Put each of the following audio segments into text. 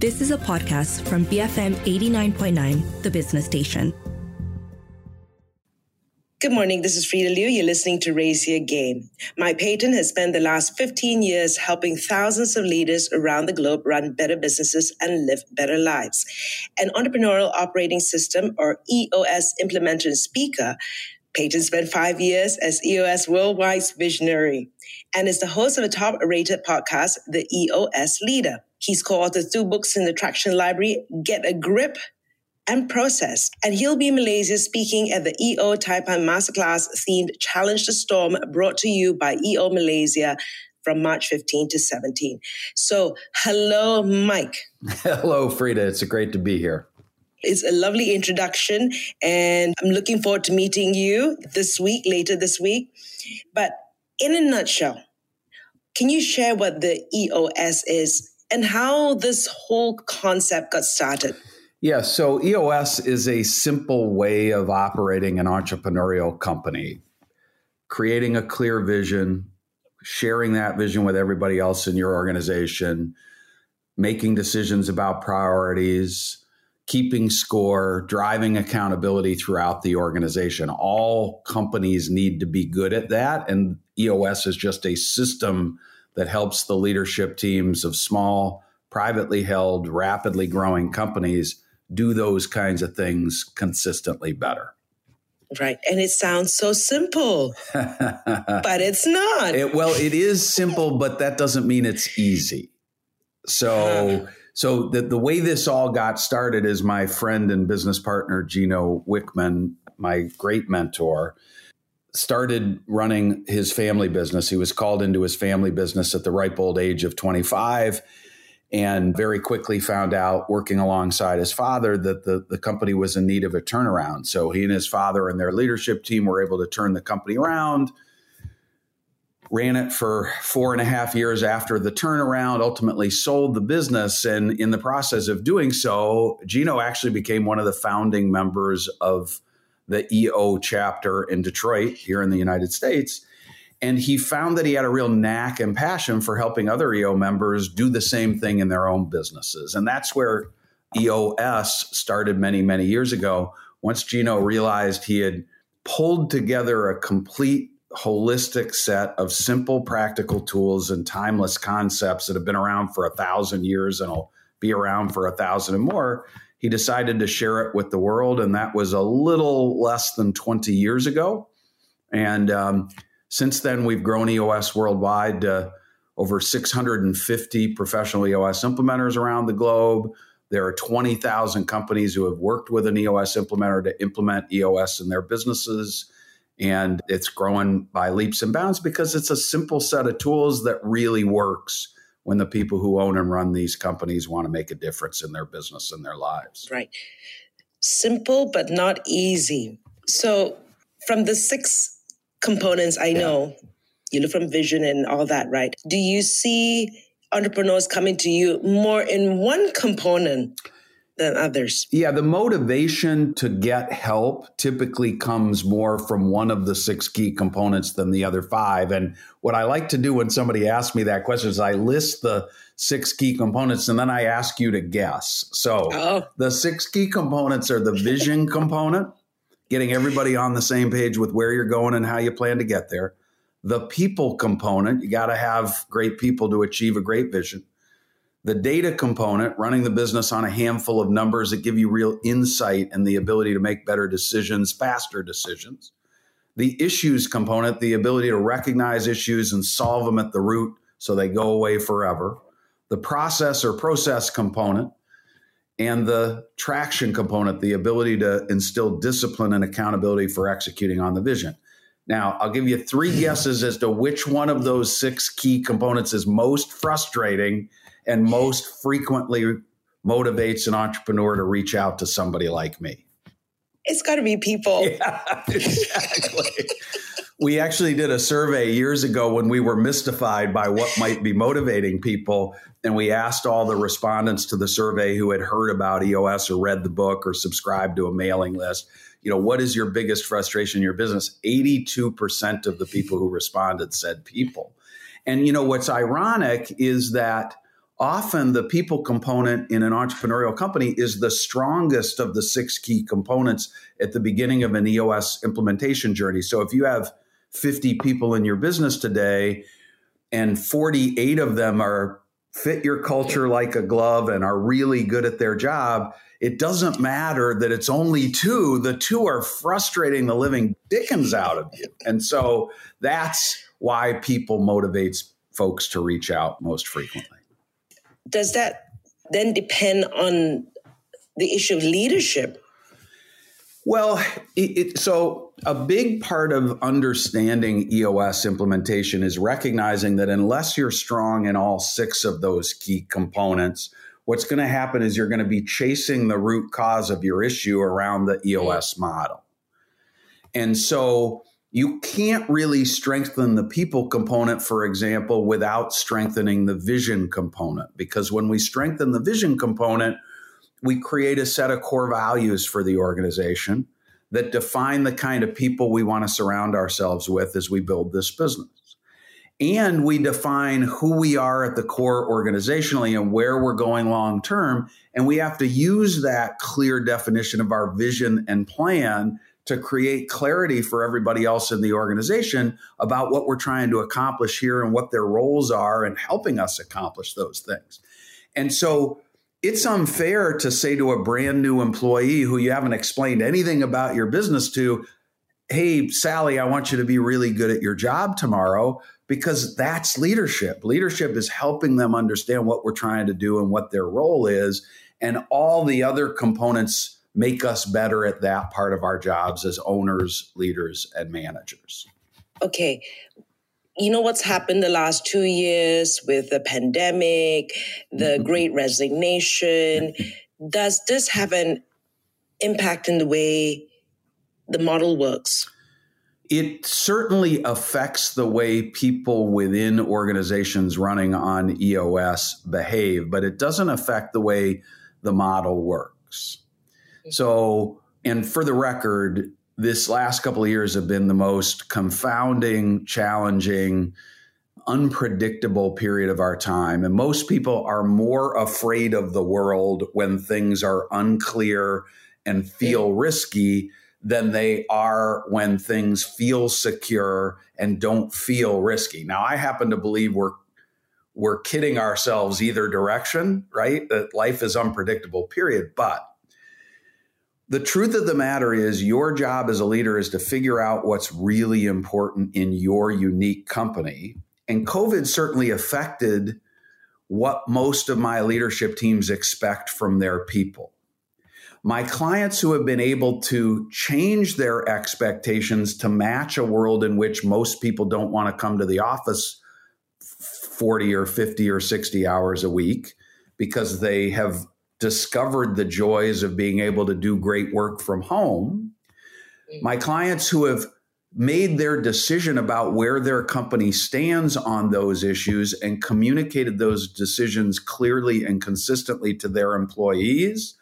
This is a podcast from BFM 89.9, the business station. Good morning. This is Frida Liu. You're listening to Raise Your Game. Mike Paton has spent the last 15 years helping thousands of leaders around the globe run better businesses and live better lives. An entrepreneurial operating system or EOS implementer and speaker, Paton spent five years as EOS Worldwide's visionary and is the host of a top rated podcast, The EOS Leader. He's co-authored two books in the Traction Library, Get a Grip and process. And he'll be in Malaysia speaking at the EO Taipan Masterclass themed Challenge the Storm brought to you by EO Malaysia from March 15 to 17. So, hello, Mike. Hello, Frida. It's great to be here. It's a lovely introduction, and I'm looking forward to meeting you this week, later this week. But in a nutshell, can you share what the EOS is and how this whole concept got started? Yeah, so EOS is a simple way of operating an entrepreneurial company, creating a clear vision, sharing that vision with everybody else in your organization, making decisions about priorities, keeping score, driving accountability throughout the organization. All companies need to be good at that. And EOS is just a system that helps the leadership teams of small, privately held, rapidly growing companies do those kinds of things consistently better. Right. And it sounds so simple, but it's not. It, well, it is simple, but that doesn't mean it's easy. So, uh-huh. so the, the way this all got started is my friend and business partner, Gino Wickman, my great mentor, started running his family business. He was called into his family business at the ripe old age of 25 and very quickly found out working alongside his father that the, the company was in need of a turnaround. So he and his father and their leadership team were able to turn the company around. Ran it for four and a half years after the turnaround, ultimately sold the business. And in the process of doing so, Gino actually became one of the founding members of the EO chapter in Detroit here in the United States. And he found that he had a real knack and passion for helping other EO members do the same thing in their own businesses. And that's where EOS started many, many years ago. Once Gino realized he had pulled together a complete holistic set of simple practical tools and timeless concepts that have been around for a thousand years and will be around for a thousand and more he decided to share it with the world and that was a little less than 20 years ago and um, since then, we've grown EOS worldwide to over 650 professional EOS implementers around the globe. There are 20,000 companies who have worked with an EOS implementer to implement EOS in their businesses. And it's growing by leaps and bounds because it's a simple set of tools that really works when the people who own and run these companies want to make a difference in their business and their lives. Right. Simple, but not easy. So, from the six components I know. You look from vision and all that, right? Do you see entrepreneurs coming to you more in one component than others? Yeah, the motivation to get help typically comes more from one of the six key components than the other five. And what I like to do when somebody asks me that question is I list the six key components and then I ask you to guess. So oh. the six key components are the vision component getting everybody on the same page with where you're going and how you plan to get there. The people component, you got to have great people to achieve a great vision. The data component, running the business on a handful of numbers that give you real insight and the ability to make better decisions, faster decisions. The issues component, the ability to recognize issues and solve them at the root so they go away forever. The process or process component, and the traction component, the ability to instill discipline and accountability for executing on the vision. Now, I'll give you three guesses as to which one of those six key components is most frustrating and most frequently motivates an entrepreneur to reach out to somebody like me. It's got to be people. Yeah, exactly we actually did a survey years ago when we were mystified by what might be motivating people. And we asked all the respondents to the survey who had heard about EOS or read the book or subscribed to a mailing list, you know, what is your biggest frustration in your business? 82% of the people who responded said people. And, you know, what's ironic is that often the people component in an entrepreneurial company is the strongest of the six key components at the beginning of an EOS implementation journey. So if you have 50 people in your business today and 48 of them are fit your culture like a glove and are really good at their job, it doesn't matter that it's only two. The two are frustrating the living dickens out of you. And so that's why people motivates folks to reach out most frequently. Does that then depend on the issue of leadership? Well, it, it, so a big part of understanding EOS implementation is recognizing that unless you're strong in all six of those key components, what's going to happen is you're going to be chasing the root cause of your issue around the EOS mm. model. And so you can't really strengthen the people component, for example, without strengthening the vision component. Because when we strengthen the vision component, we create a set of core values for the organization that define the kind of people we want to surround ourselves with as we build this business. And we define who we are at the core organizationally and where we're going long term. And we have to use that clear definition of our vision and plan to create clarity for everybody else in the organization about what we're trying to accomplish here and what their roles are and helping us accomplish those things. And so it's unfair to say to a brand new employee who you haven't explained anything about your business to, hey, Sally, I want you to be really good at your job tomorrow because that's leadership. Leadership is helping them understand what we're trying to do and what their role is. And all the other components make us better at that part of our jobs as owners, leaders, and managers. Okay. You know what's happened the last two years with the pandemic, the mm-hmm. great resignation? Does this have an impact in the way the model works? It certainly affects the way people within organizations running on EOS behave, but it doesn't affect the way the model works. So, and for the record, this last couple of years have been the most confounding, challenging, unpredictable period of our time. And most people are more afraid of the world when things are unclear and feel risky than they are when things feel secure and don't feel risky. Now, I happen to believe we're we're kidding ourselves either direction, right? That life is unpredictable, period. But the truth of the matter is, your job as a leader is to figure out what's really important in your unique company. And COVID certainly affected what most of my leadership teams expect from their people. My clients who have been able to change their expectations to match a world in which most people don't want to come to the office 40 or 50 or 60 hours a week because they have discovered the joys of being able to do great work from home. Mm. My clients who have made their decision about where their company stands on those issues and communicated those decisions clearly and consistently to their employees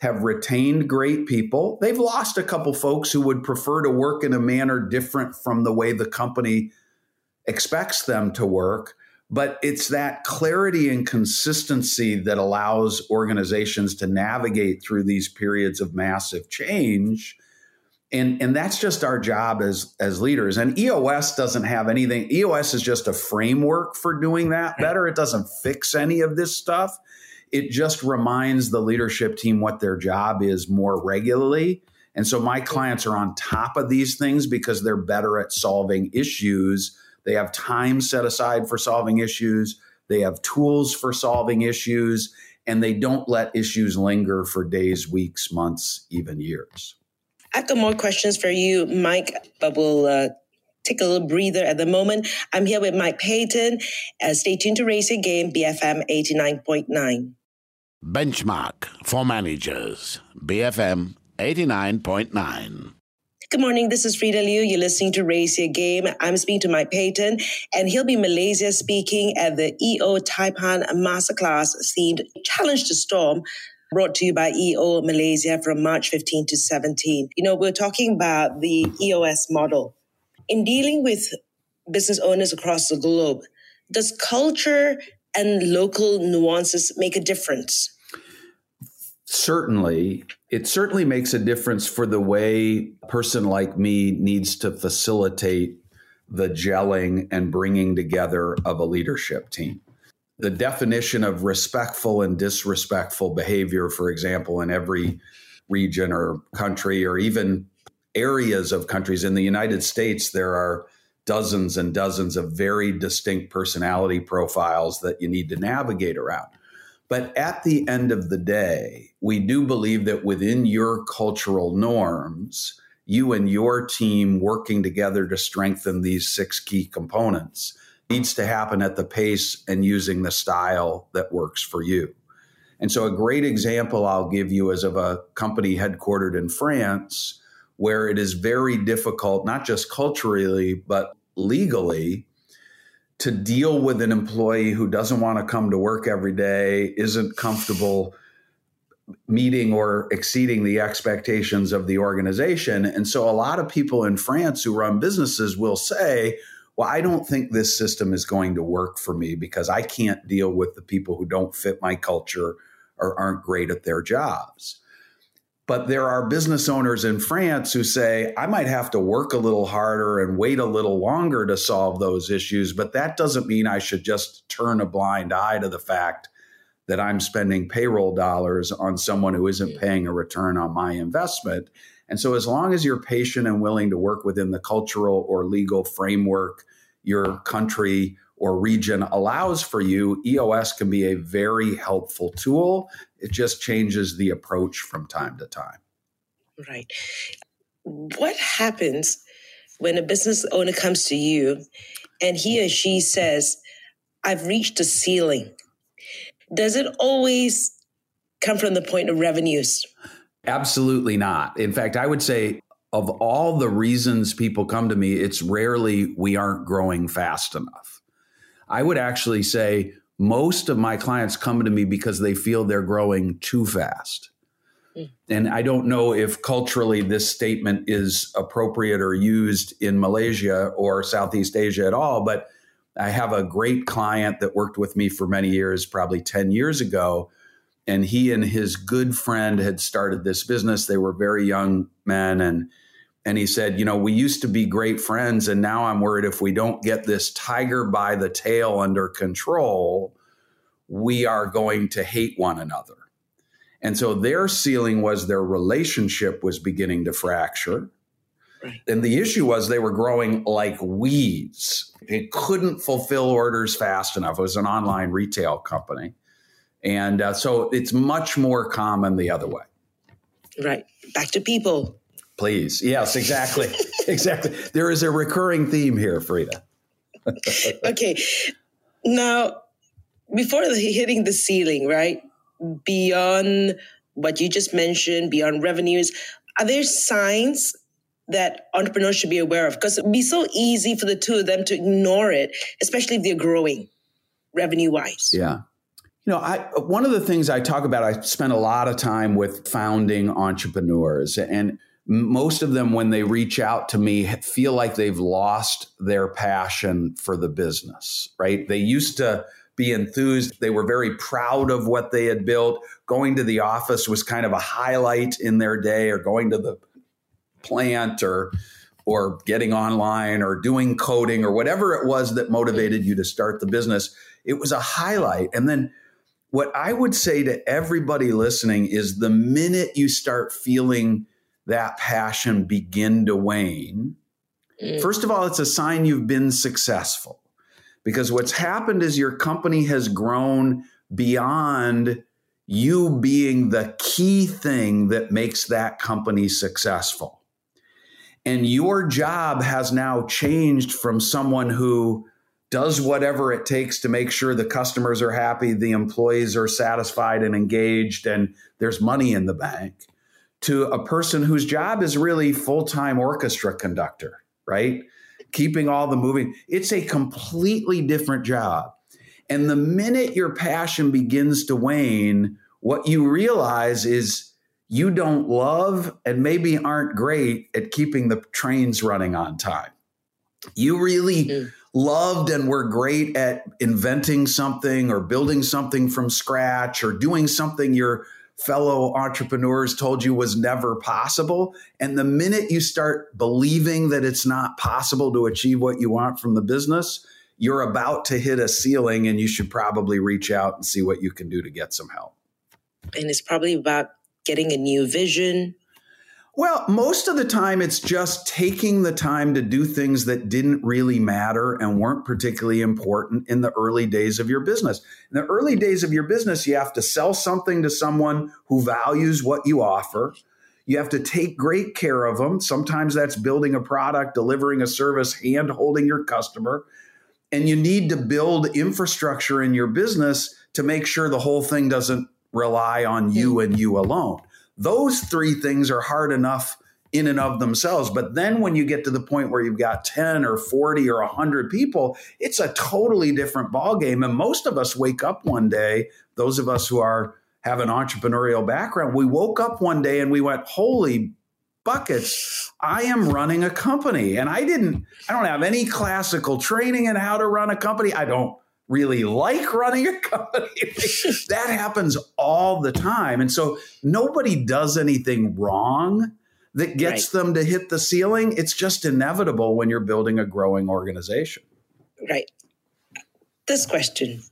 have retained great people. They've lost a couple folks who would prefer to work in a manner different from the way the company expects them to work. But it's that clarity and consistency that allows organizations to navigate through these periods of massive change. And, and that's just our job as, as leaders. And EOS doesn't have anything, EOS is just a framework for doing that hmm. better. It doesn't fix any of this stuff. It just reminds the leadership team what their job is more regularly. And so my clients are on top of these things because they're better at solving issues they have time set aside for solving issues. They have tools for solving issues, and they don't let issues linger for days, weeks, months, even years. I've got more questions for you, Mike, but we'll uh, take a little breather at the moment. I'm here with Mike Paton. Uh, stay tuned to Racing Game, BFM 89.9. Benchmark for managers, BFM 89.9. Good morning. This is Frida Liu. You're listening to Raise Your Game. I'm speaking to Mike Paton, and he'll be Malaysia speaking at the EO Taipan Masterclass themed Challenge the Storm brought to you by EO Malaysia from March 15 to 17. You know, we're talking about the EOS model. In dealing with business owners across the globe, does culture and local nuances make a difference? Certainly. It certainly makes a difference for the way a person like me needs to facilitate the gelling and bringing together of a leadership team. The definition of respectful and disrespectful behavior, for example, in every region or country or even areas of countries in the United States, there are dozens and dozens of very distinct personality profiles that you need to navigate around. But at the end of the day, we do believe that within your cultural norms, you and your team working together to strengthen these six key components needs to happen at the pace and using the style that works for you. And so, a great example I'll give you is of a company headquartered in France where it is very difficult, not just culturally, but legally, to deal with an employee who doesn't want to come to work every day, isn't comfortable meeting or exceeding the expectations of the organization. And so a lot of people in France who run businesses will say, well, I don't think this system is going to work for me because I can't deal with the people who don't fit my culture or aren't great at their jobs. But there are business owners in France who say, I might have to work a little harder and wait a little longer to solve those issues. But that doesn't mean I should just turn a blind eye to the fact that I'm spending payroll dollars on someone who isn't paying a return on my investment. And so, as long as you're patient and willing to work within the cultural or legal framework your country or region allows for you, EOS can be a very helpful tool. It just changes the approach from time to time. Right. What happens when a business owner comes to you and he or she says, I've reached a ceiling? Does it always come from the point of revenues? Absolutely not. In fact, I would say of all the reasons people come to me, it's rarely we aren't growing fast enough. I would actually say most of my clients come to me because they feel they're growing too fast. Hmm. And I don't know if culturally this statement is appropriate or used in Malaysia or Southeast Asia at all, but I have a great client that worked with me for many years, probably 10 years ago. And he and his good friend had started this business. They were very young men and and he said, You know, we used to be great friends, and now I'm worried if we don't get this tiger by the tail under control, we are going to hate one another. And so their ceiling was their relationship was beginning to fracture. Right. And the issue was they were growing like weeds. They couldn't fulfill orders fast enough. It was an online retail company. And uh, so it's much more common the other way. Right. Back to people. Please. Yes, exactly. exactly. There is a recurring theme here, Frida. okay. Now, before hitting the ceiling, right? Beyond what you just mentioned, beyond revenues, are there signs that entrepreneurs should be aware of? Because it'd be so easy for the two of them to ignore it, especially if they're growing revenue wise. Yeah. You know, I one of the things I talk about, I spend a lot of time with founding entrepreneurs and most of them when they reach out to me feel like they've lost their passion for the business right? They used to be enthused. They were very proud of what they had built. Going to the office was kind of a highlight in their day or going to the plant or or getting online or doing coding or whatever it was that motivated you to start the business. It was a highlight. And then what i would say to everybody listening is the minute you start feeling that passion begin to wane, mm. first of all, it's a sign you've been successful because what's happened is your company has grown beyond you being the key thing that makes that company successful. And your job has now changed from someone who does whatever it takes to make sure the customers are happy, the employees are satisfied and engaged, and there's money in the bank to a person whose job is really full-time orchestra conductor, right? Keeping all the moving. It's a completely different job. And the minute your passion begins to wane, what you realize is you don't love and maybe aren't great at keeping the trains running on time. You really mm. loved and were great at inventing something or building something from scratch or doing something your fellow entrepreneurs told you was never possible. And the minute you start believing that it's not possible to achieve what you want from the business, you're about to hit a ceiling and you should probably reach out and see what you can do to get some help. And it's probably about getting a new vision, well, most of the time, it's just taking the time to do things that didn't really matter and weren't particularly important in the early days of your business. In the early days of your business, you have to sell something to someone who values what you offer. You have to take great care of them. Sometimes that's building a product, delivering a service, hand holding your customer. And you need to build infrastructure in your business to make sure the whole thing doesn't rely on you mm. and you alone. Those three things are hard enough in and of themselves. But then when you get to the point where you've got 10 or 40 or 100 people, it's a totally different ballgame. And most of us wake up one day, those of us who are have an entrepreneurial background, we woke up one day and we went, holy buckets, I am running a company. And I didn't, I don't have any classical training in how to run a company. I don't really like running a company. that happens all the time. And so nobody does anything wrong that gets right. them to hit the ceiling. It's just inevitable when you're building a growing organization. Right. This question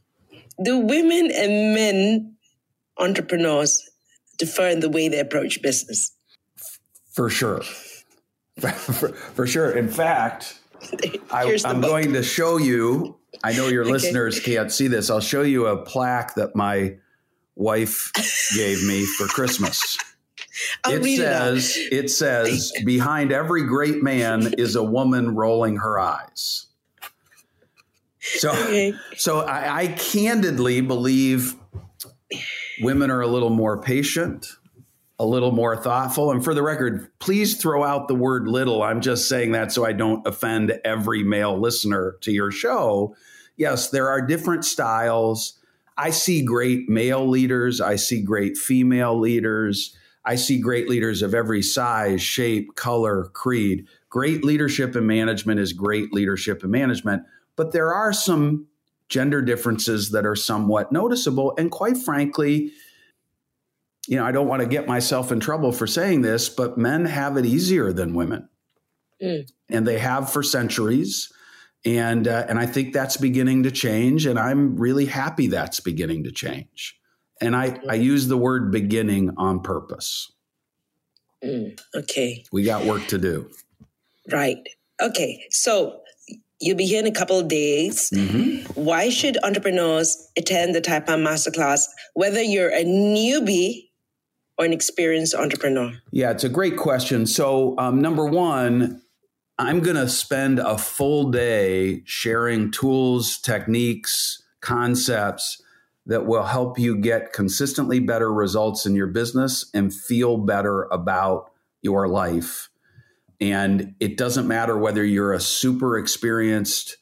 Do women and men entrepreneurs differ in the way they approach business? For sure. for, for sure. In fact, I, am going to show you I know your okay. listeners can't see this. I'll show you a plaque that my wife gave me for Christmas. it says it, it says behind every great man is a woman rolling her eyes. So okay. so I, I candidly believe women are a little more patient, a little more thoughtful. And for the record, please throw out the word little. I'm just saying that so I don't offend every male listener to your show yes, there are different styles. I see great male leaders, I see great female leaders. I see great leaders of every size, shape, color, creed. Great leadership and management is great leadership and management, but there are some gender differences that are somewhat noticeable. And quite frankly, you know, I don't want to get myself in trouble for saying this, but men have it easier than women. Mm. And they have for centuries and uh, and I think that's beginning to change, and I'm really happy that's beginning to change. And I I use the word beginning on purpose. Mm, okay, we got work to do. Right. Okay. So you'll be here in a couple of days. Mm-hmm. Why should entrepreneurs attend the Taipan Masterclass, whether you're a newbie an experienced entrepreneur? Yeah, it's a great question. So, um, number one, I'm going to spend a full day sharing tools, techniques, concepts that will help you get consistently better results in your business and feel better about your life. And it doesn't matter whether you're a super experienced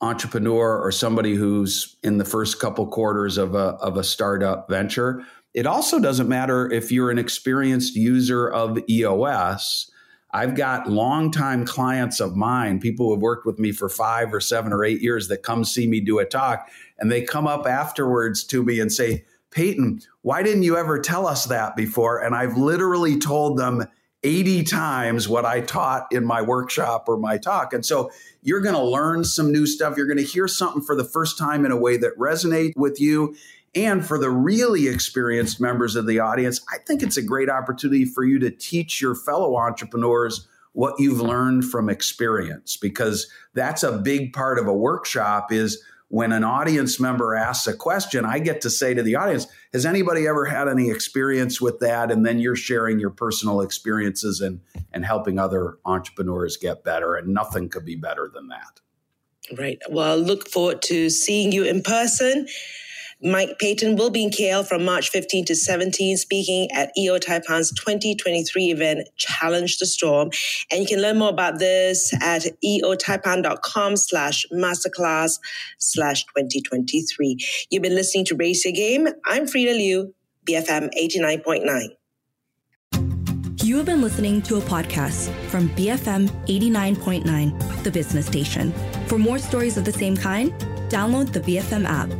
entrepreneur or somebody who's in the first couple quarters of a, of a startup venture. It also doesn't matter if you're an experienced user of EOS I've got longtime clients of mine, people who have worked with me for five or seven or eight years that come see me do a talk, and they come up afterwards to me and say, Paton, why didn't you ever tell us that before? And I've literally told them 80 times what I taught in my workshop or my talk. And so you're going to learn some new stuff. You're going to hear something for the first time in a way that resonates with you. And for the really experienced members of the audience, I think it's a great opportunity for you to teach your fellow entrepreneurs what you've learned from experience because that's a big part of a workshop is when an audience member asks a question, I get to say to the audience, has anybody ever had any experience with that? And then you're sharing your personal experiences and, and helping other entrepreneurs get better. And nothing could be better than that. Right. Well, I look forward to seeing you in person. Mike Paton will be in KL from March 15 to 17, speaking at EO Taipan's 2023 event, Challenge the Storm. And you can learn more about this at eotaipan.com slash masterclass slash 2023. You've been listening to Raise Your Game. I'm Frida Liu, BFM 89.9. You have been listening to a podcast from BFM 89.9, the business station. For more stories of the same kind, download the BFM app.